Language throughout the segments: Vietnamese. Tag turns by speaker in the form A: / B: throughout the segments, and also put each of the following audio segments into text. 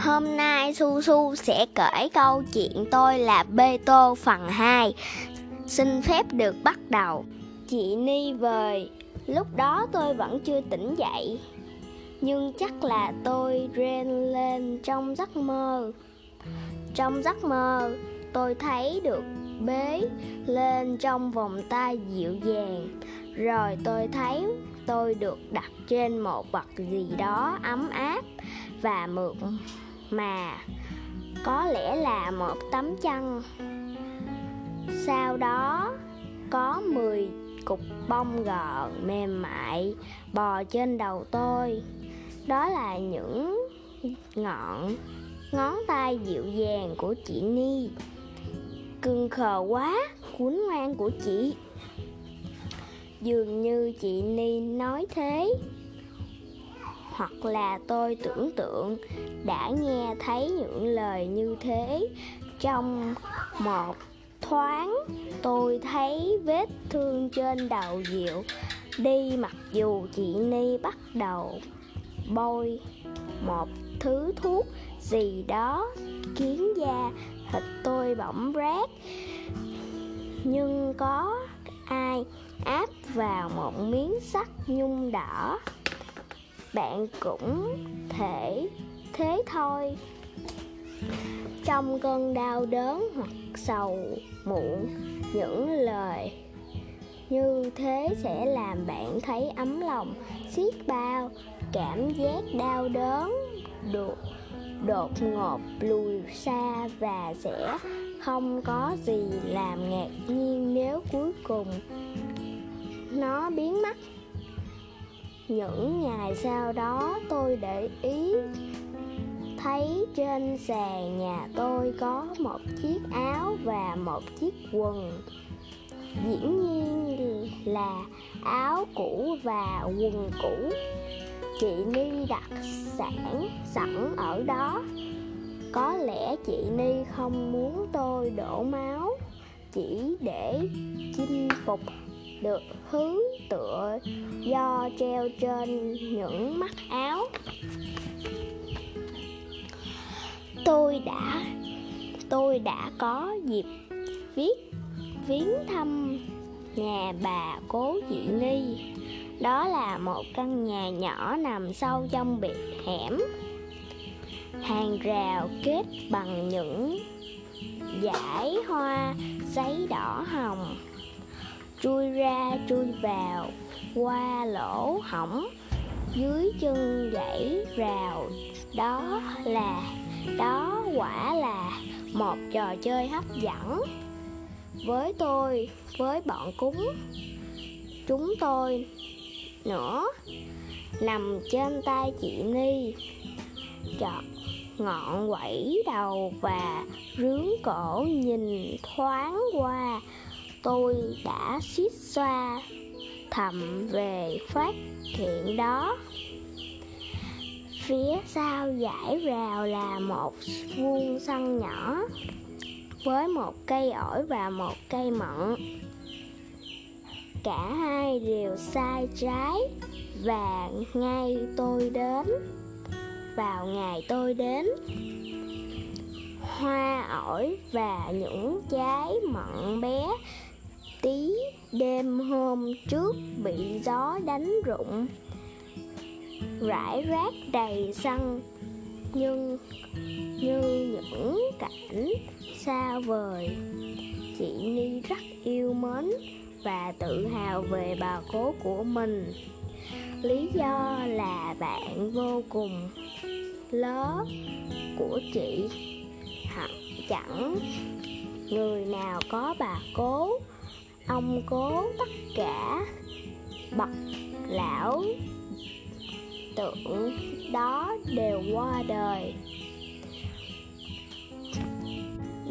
A: Hôm nay Su Su sẽ kể câu chuyện tôi là Bê Tô phần 2 Xin phép được bắt đầu. Chị Ni vời Lúc đó tôi vẫn chưa tỉnh dậy. Nhưng chắc là tôi rên lên trong giấc mơ. Trong giấc mơ, tôi thấy được bế lên trong vòng tay dịu dàng. Rồi tôi thấy tôi được đặt trên một vật gì đó ấm áp và mượt mà có lẽ là một tấm chăn. Sau đó, có 10 cục bông gòn mềm mại bò trên đầu tôi. Đó là những ngọn, ngón tay dịu dàng của chị Ni. Cưng khờ quá, cuốn ngoan của chị. Dường như chị Ni nói thế hoặc là tôi tưởng tượng đã nghe thấy những lời như thế. Trong một thoáng, tôi thấy vết thương trên đầu Diệu đi mặc dù chị Ni bắt đầu bôi một thứ thuốc gì đó khiến da thịt tôi bỗng rát. Nhưng có ai áp vào một miếng sắt nhung đỏ? Bạn cũng thể thế thôi. Trong cơn đau đớn hoặc sầu muộn, những lời như thế sẽ làm bạn thấy ấm lòng, xiết bao cảm giác đau đớn, đột đột ngột lùi xa và sẽ không có gì làm ngạc nhiên nếu cuối cùng nó biến mất những ngày sau đó tôi để ý thấy trên sàn nhà tôi có một chiếc áo và một chiếc quần. Dĩ nhiên là áo cũ và quần cũ. Chị Ni đặt sẵn sẵn ở đó. Có lẽ chị Ni không muốn tôi đổ máu, chỉ để chinh phục được thứ tựa do treo trên những mắt áo. Tôi đã tôi đã có dịp viết viếng thăm nhà bà cố chị ly đó là một căn nhà nhỏ nằm sâu trong biệt hẻm. Hàng rào kết bằng những dải hoa giấy đỏ hồng chui ra, chui vào, qua lỗ hỏng dưới chân gãy rào. Đó là, đó quả là một trò chơi hấp dẫn. Với tôi, với bọn cúng, chúng tôi nữa, nằm trên tay chị ni. Chọn ngọn quẩy đầu và rướng cổ nhìn thoáng qua tôi đã suýt xoa thầm về phát hiện đó. Phía sau dãy rào là một vuông sân nhỏ với một cây ổi và một cây mận. Cả hai đều sai trái và ngay tôi đến, vào ngày tôi đến. Hoa ổi và những trái mận bé tí, đêm hôm trước bị gió đánh rụng. Rải rác đầy sân nhưng, như những cảnh xa vời. Chị ni rất yêu mến và tự hào về bà cố của mình. Lý do là bạn vô cùng lớn của chị. Hẳn chẳng người nào có bà cố ông cố tất cả bậc lão tượng đó đều qua đời.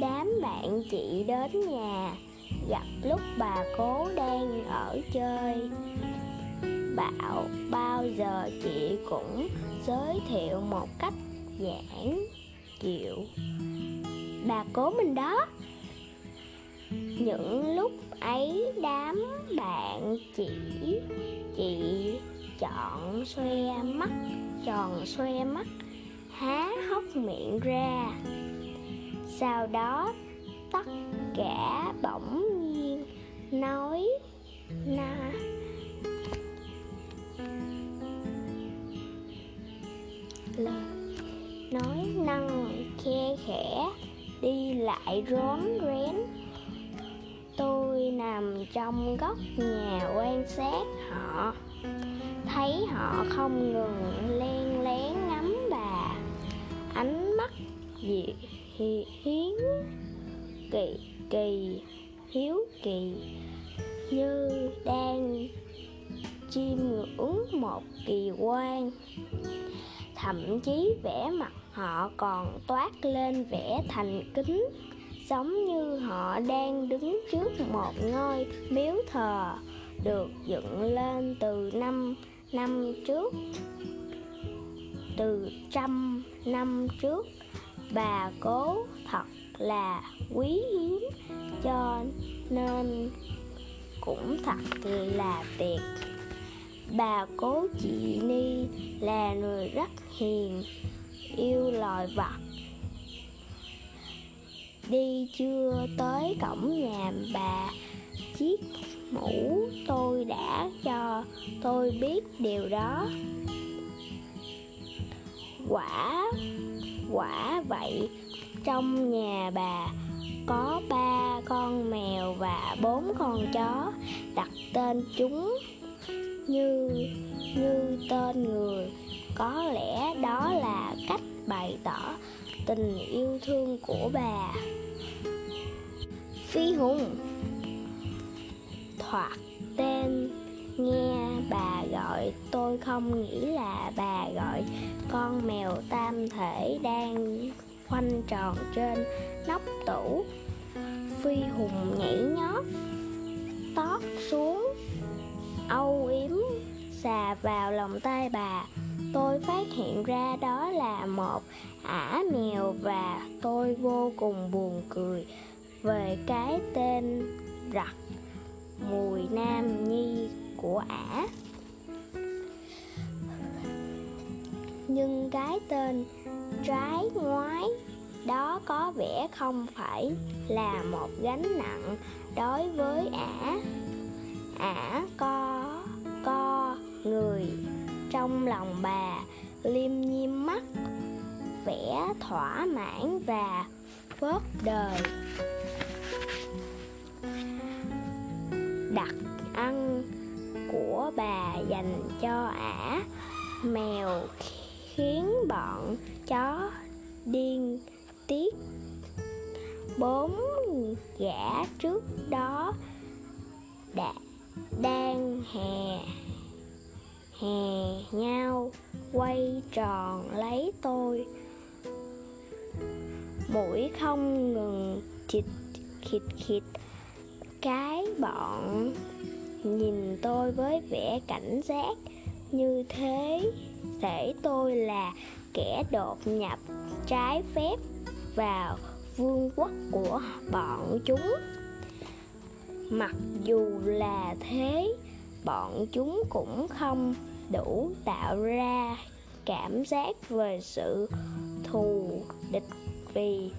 A: Đám bạn chị đến nhà, gặp lúc bà cố đang ở chơi. Bảo bao giờ chị cũng giới thiệu một cách giản chịu bà cố mình đó, những lúc ấy đám bạn chỉ chị chọn xoe mắt, tròn xoe mắt, há hốc miệng ra. Sau đó, tất cả bỗng nhiên nói na. Lời nói năng khe khẽ, đi lại rón rén tôi nằm trong góc nhà quan sát họ. Thấy họ không ngừng len lén ngắm bà. Ánh mắt dị hiến kỳ kỳ, hiếu kỳ, như đang chiêm ngưỡng một kỳ quan. Thậm chí vẻ mặt họ còn toát lên vẻ thành kính giống như họ đang đứng trước một ngôi miếu thờ được dựng lên từ năm năm trước, từ trăm năm trước. Bà cố thật là quý hiếm, cho nên cũng thật là tuyệt. Bà cố chị ni là người rất hiền, yêu loài vật đi chưa tới cổng nhà bà chiếc mũ tôi đã cho tôi biết điều đó. Quả quả vậy, trong nhà bà có ba con mèo và bốn con chó đặt tên chúng. Như như tên người, có lẽ đó là cách bày tỏ tình yêu thương của bà. Phi hùng. Thoạt tên, nghe bà gọi, tôi không nghĩ là bà gọi con mèo tam thể đang khoanh tròn trên nóc tủ. Phi hùng nhảy nhót, tót xuống, âu yếm xà vào lòng tay bà tôi phát hiện ra đó là một ả mèo và tôi vô cùng buồn cười về cái tên rặt mùi nam nhi của ả. Nhưng cái tên trái ngoái đó có vẻ không phải là một gánh nặng đối với ả. Ả có trong lòng bà. Liêm nhiêm mắt vẻ thỏa mãn và phớt đời. Đặt ăn của bà dành cho ả mèo khiến bọn chó điên tiết. Bốn gã trước đó đã đang hè hè nhau quay tròn lấy tôi. Mũi không ngừng chịt, khịt khịt. Cái bọn nhìn tôi với vẻ cảnh giác như thế thể tôi là kẻ đột nhập trái phép vào vương quốc của bọn chúng. Mặc dù là thế, bọn chúng cũng không đủ tạo ra cảm giác về sự thù địch vì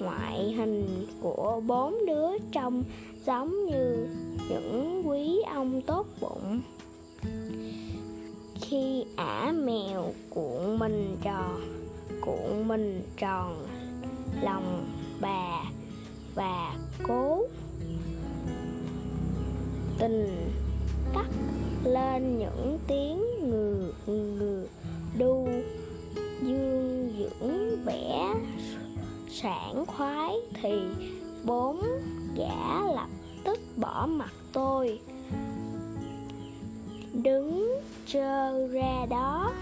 A: ngoại hình của bốn đứa trông giống như những quý ông tốt bụng. Khi ả mèo cuộn mình tròn, cuộn mình tròn lòng bà và cố tình tắt lên những tiếng ngừ ngừ đu. Dương dưỡng vẻ sảng khoái thì bốn gã lập tức bỏ mặt tôi. Đứng trơ ra đó,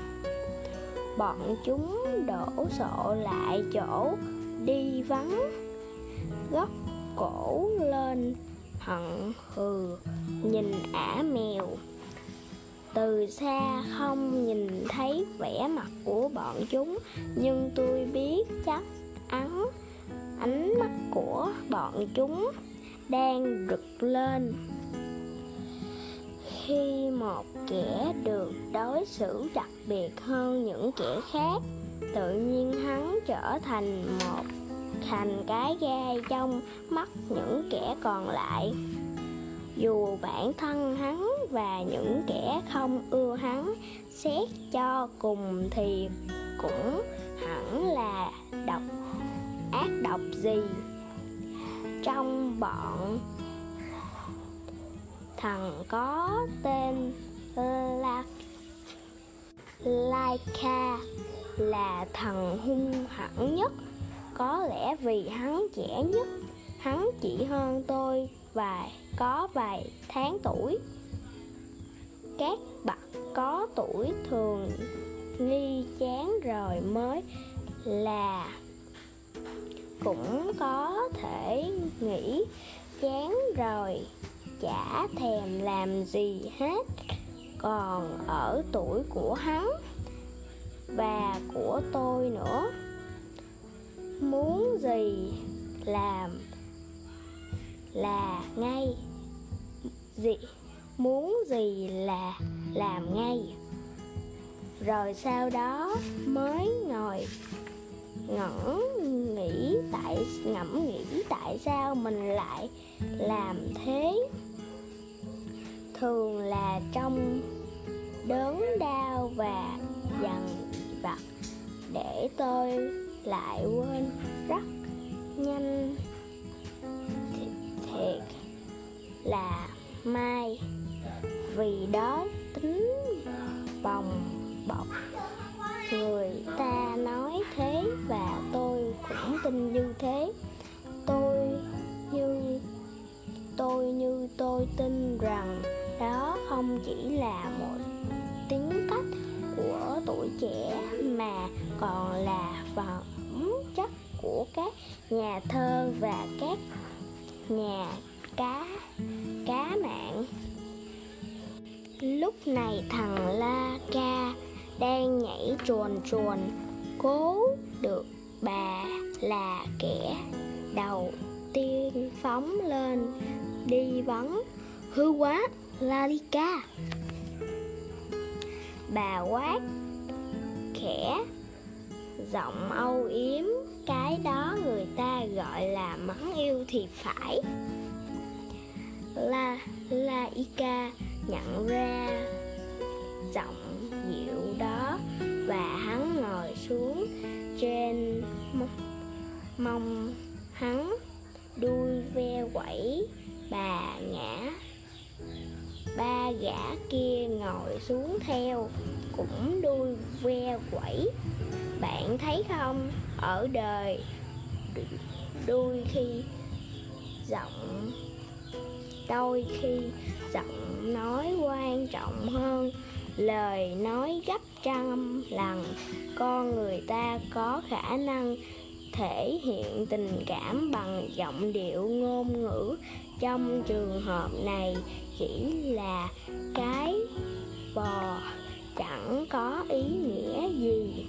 A: bọn chúng đổ sộ lại chỗ đi vắng. Góc cổ lên hận hừ, nhìn ả mèo. Từ xa không nhìn thấy vẻ mặt của bọn chúng, nhưng tôi biết chắc ắn ánh mắt của bọn chúng đang rực lên. Khi một kẻ được đối xử đặc biệt hơn những kẻ khác, tự nhiên hắn trở thành một thành cái gai trong mắt những kẻ còn lại. Dù bản thân hắn và những kẻ không ưa hắn, xét cho cùng thì cũng hẳn là độc, ác độc gì. Trong bọn thằng có tên là Laika là thằng hung hãn nhất có lẽ vì hắn trẻ nhất. Hắn chỉ hơn tôi vài có vài tháng tuổi. Các bậc có tuổi thường nghi chán rồi mới là cũng có thể nghĩ chán rồi chả thèm làm gì hết. Còn ở tuổi của hắn và của tôi nữa muốn gì làm là ngay. Gì, muốn gì là làm ngay. Rồi sau đó mới ngồi ngẫm nghĩ tại, ngẫm nghĩ tại sao mình lại làm thế. Thường là trong đớn đau và dằn vặt để tôi lại quên rất nhanh. Th thiệt là mai vì đó tính bồng bọc. Người ta nói thế và tôi cũng tin như thế. Tôi như tôi như tôi tin rằng đó không chỉ là một tính cách của tuổi trẻ mà còn là phần các nhà thơ và các nhà cá cá mạng lúc này thằng la ca đang nhảy chuồn chuồn cố được bà là kẻ đầu tiên phóng lên đi vắng hư quá, La Ca. Bà quát, khẽ, Giọng âu yếm cái đó người ta gọi là mắng yêu thì phải. La, Laika nhận ra giọng dịu đó và hắn ngồi xuống trên mông hắn, đuôi ve quẩy bà ngã, ba gã kia ngồi xuống theo cũng đuôi ve quẩy. Bạn thấy không? Ở đời. Đôi khi giọng, đôi khi giọng nói quan trọng hơn. Lời nói gấp trăm lần, con người ta có khả năng thể hiện tình cảm bằng giọng điệu ngôn ngữ. Trong trường hợp này, chỉ là cái bò chẳng có ý nghĩa gì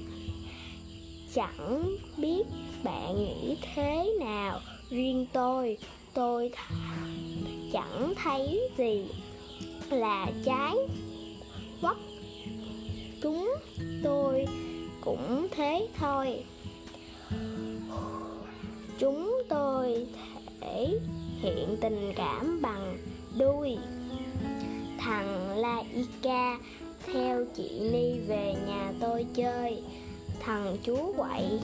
A: chẳng biết bạn nghĩ thế nào. Riêng tôi tôi chẳng thấy gì là trái quất chúng tôi cũng thế thôi. Chúng tôi thể hiện tình cảm bằng đuôi. Thằng Laika theo chị Ni về nhà tôi chơi thằng chú quậy.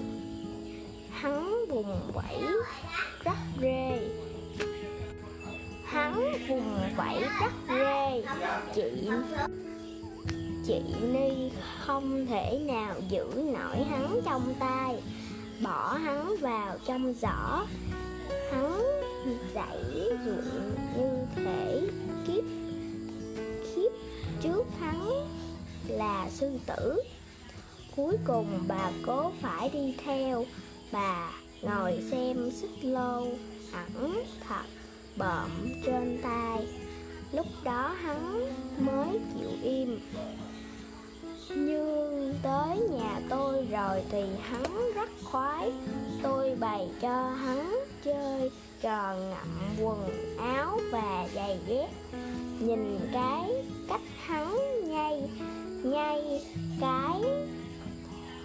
A: Hắn vùng quẩy rất rê. Hắn vùng quẩy rất rê. Chị chị Ni không thể nào giữ nổi hắn trong tay. Bỏ hắn vào trong giỏ. Hắn dãy ruộng như thể kiếp kiếp trước hắn là sư tử cuối cùng bà cố phải đi theo. Bà ngồi xem xích lô hẳn thật bợm trên tay. Lúc đó hắn mới chịu im. Nhưng tới nhà tôi rồi thì hắn rất khoái. Tôi bày cho hắn chơi trò ngậm quần áo và giày dép. Nhìn cái cách hắn nhay nhay cái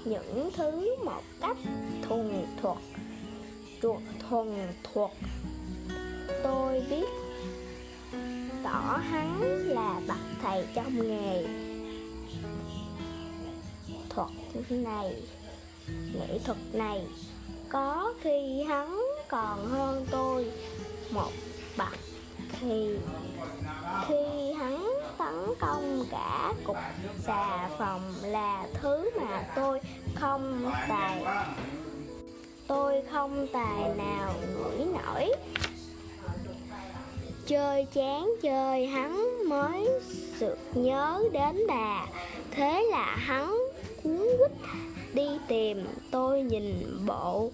A: những thứ một cách thuần thuộc chuột thuần thuộc. Tôi biết tỏ hắn là bậc thầy trong nghề thuật này, nghệ thuật này. Có khi hắn còn hơn tôi một bậc thì, khi hắn công cả cục xà phòng là thứ mà tôi không tài tôi không tài nào ngửi nổi. Chơi chán chơi hắn mới sực nhớ đến bà. Thế là hắn cuốn quýt đi tìm. Tôi nhìn bộ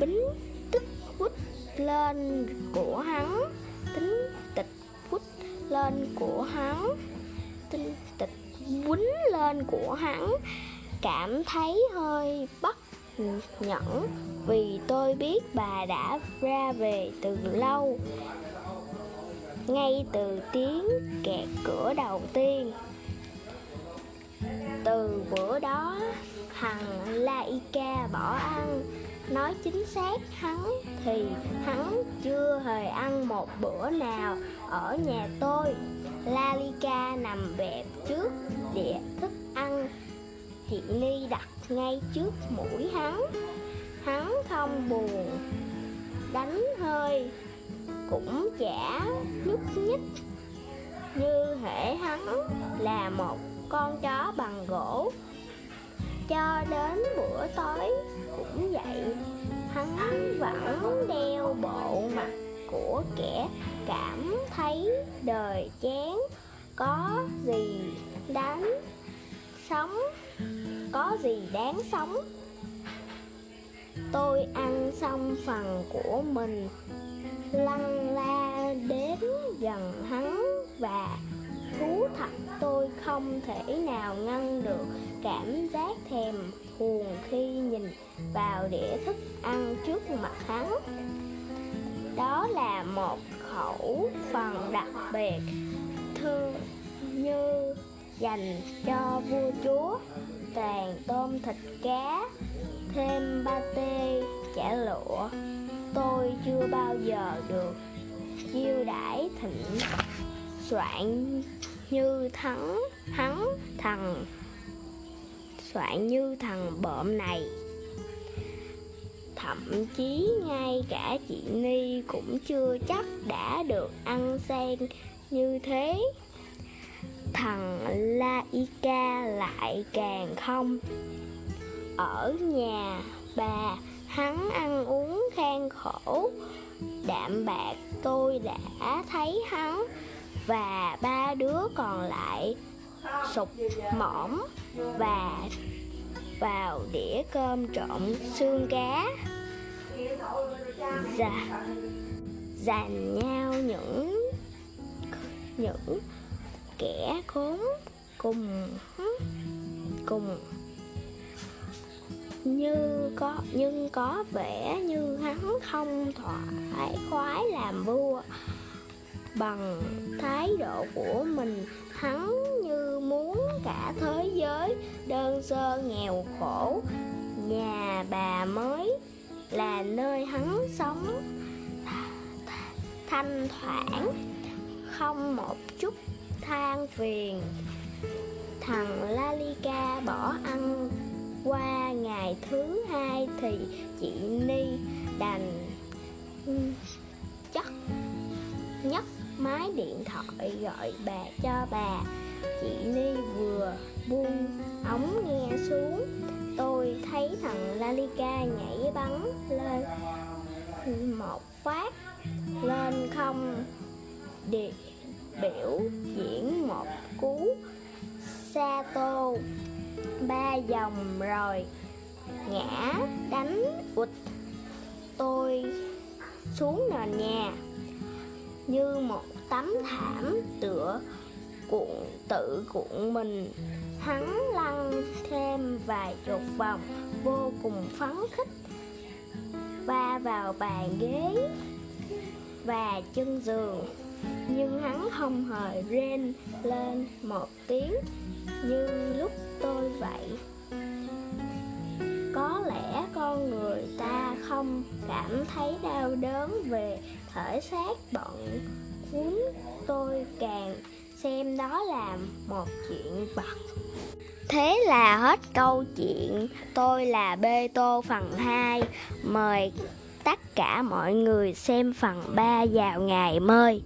A: bính tích quýt lên của hắn tính tịch quýt lên của hắn tinh tịch quýnh lên của hắn. Cảm thấy hơi bất nhẫn vì tôi biết bà đã ra về từ lâu, ngay từ tiếng kẹt cửa đầu tiên. Từ bữa đó, thằng Laika bỏ ăn. Nói chính xác, hắn thì hắn chưa hề ăn một bữa nào ở nhà tôi. Lalika nằm bẹp trước đĩa thức ăn. Thị Ni đặt ngay trước mũi hắn. Hắn không buồn, Đánh hơi, Cũng chả nhúc nhích. Như thể hắn là một con chó bằng gỗ. Cho đến bữa tối cũng vậy, hắn vẫn đeo bộ mặt của kẻ cảm thấy đời chán, có gì đáng sống, có gì đáng sống. Tôi ăn xong phần của mình, lăn la đến gần hắn và thú thật tôi không thể nào ngăn được cảm giác thèm thuồng khi nhìn vào đĩa thức ăn trước mặt hắn. Đó là một khẩu phần đặc biệt thư như dành cho vua chúa toàn tôm thịt cá, thêm ba tê, chả lụa. Tôi chưa bao giờ được chiêu đãi thịnh soạn như thắng hắn thằng soạn như thằng bợm này thậm chí ngay cả chị ni cũng chưa chắc đã được ăn sen như thế. Thằng laika lại càng không. Ở nhà bà, hắn ăn uống khang khổ. Đạm bạc tôi đã thấy hắn và ba đứa còn lại sụp mõm và vào đĩa cơm trộn xương cá. Dạ dành nhau những những kẻ khốn cùng cùng như có, nhưng có vẻ như hắn không thoải khoái làm vua. Bằng thái độ của mình, hắn như muốn cả thế giới, đơn sơ nghèo khổ, nhà bà mới là nơi hắn sống. Thanh thoảng không một chút than phiền, thằng Lalika bỏ ăn. Qua ngày thứ hai thì chị Ni đành ừ, chắc nhất máy điện thoại gọi bà cho bà. Chị ly vừa buông ống nghe xuống. Tôi thấy thằng Lalika nhảy bắn lên một phát, lên không để biểu diễn một cú sa tô ba vòng rồi, ngã đánh ụt. Tôi xuống nền nhà như một tấm thảm tựa cuộn tự cuộn mình. Hắn lăn thêm vài chục vòng, vô cùng phấn khích, va vào bàn ghế và chân giường. Nhưng hắn không hề rên lên một tiếng như lúc tôi vậy. Có lẽ con người ta không cảm thấy đau đớn về thể xác bọn cuốn tôi càng xem đó là một chuyện bật Thế là hết câu chuyện. Tôi là Bê Tô phần 2 Mời tất cả mọi người xem phần 3 vào ngày mới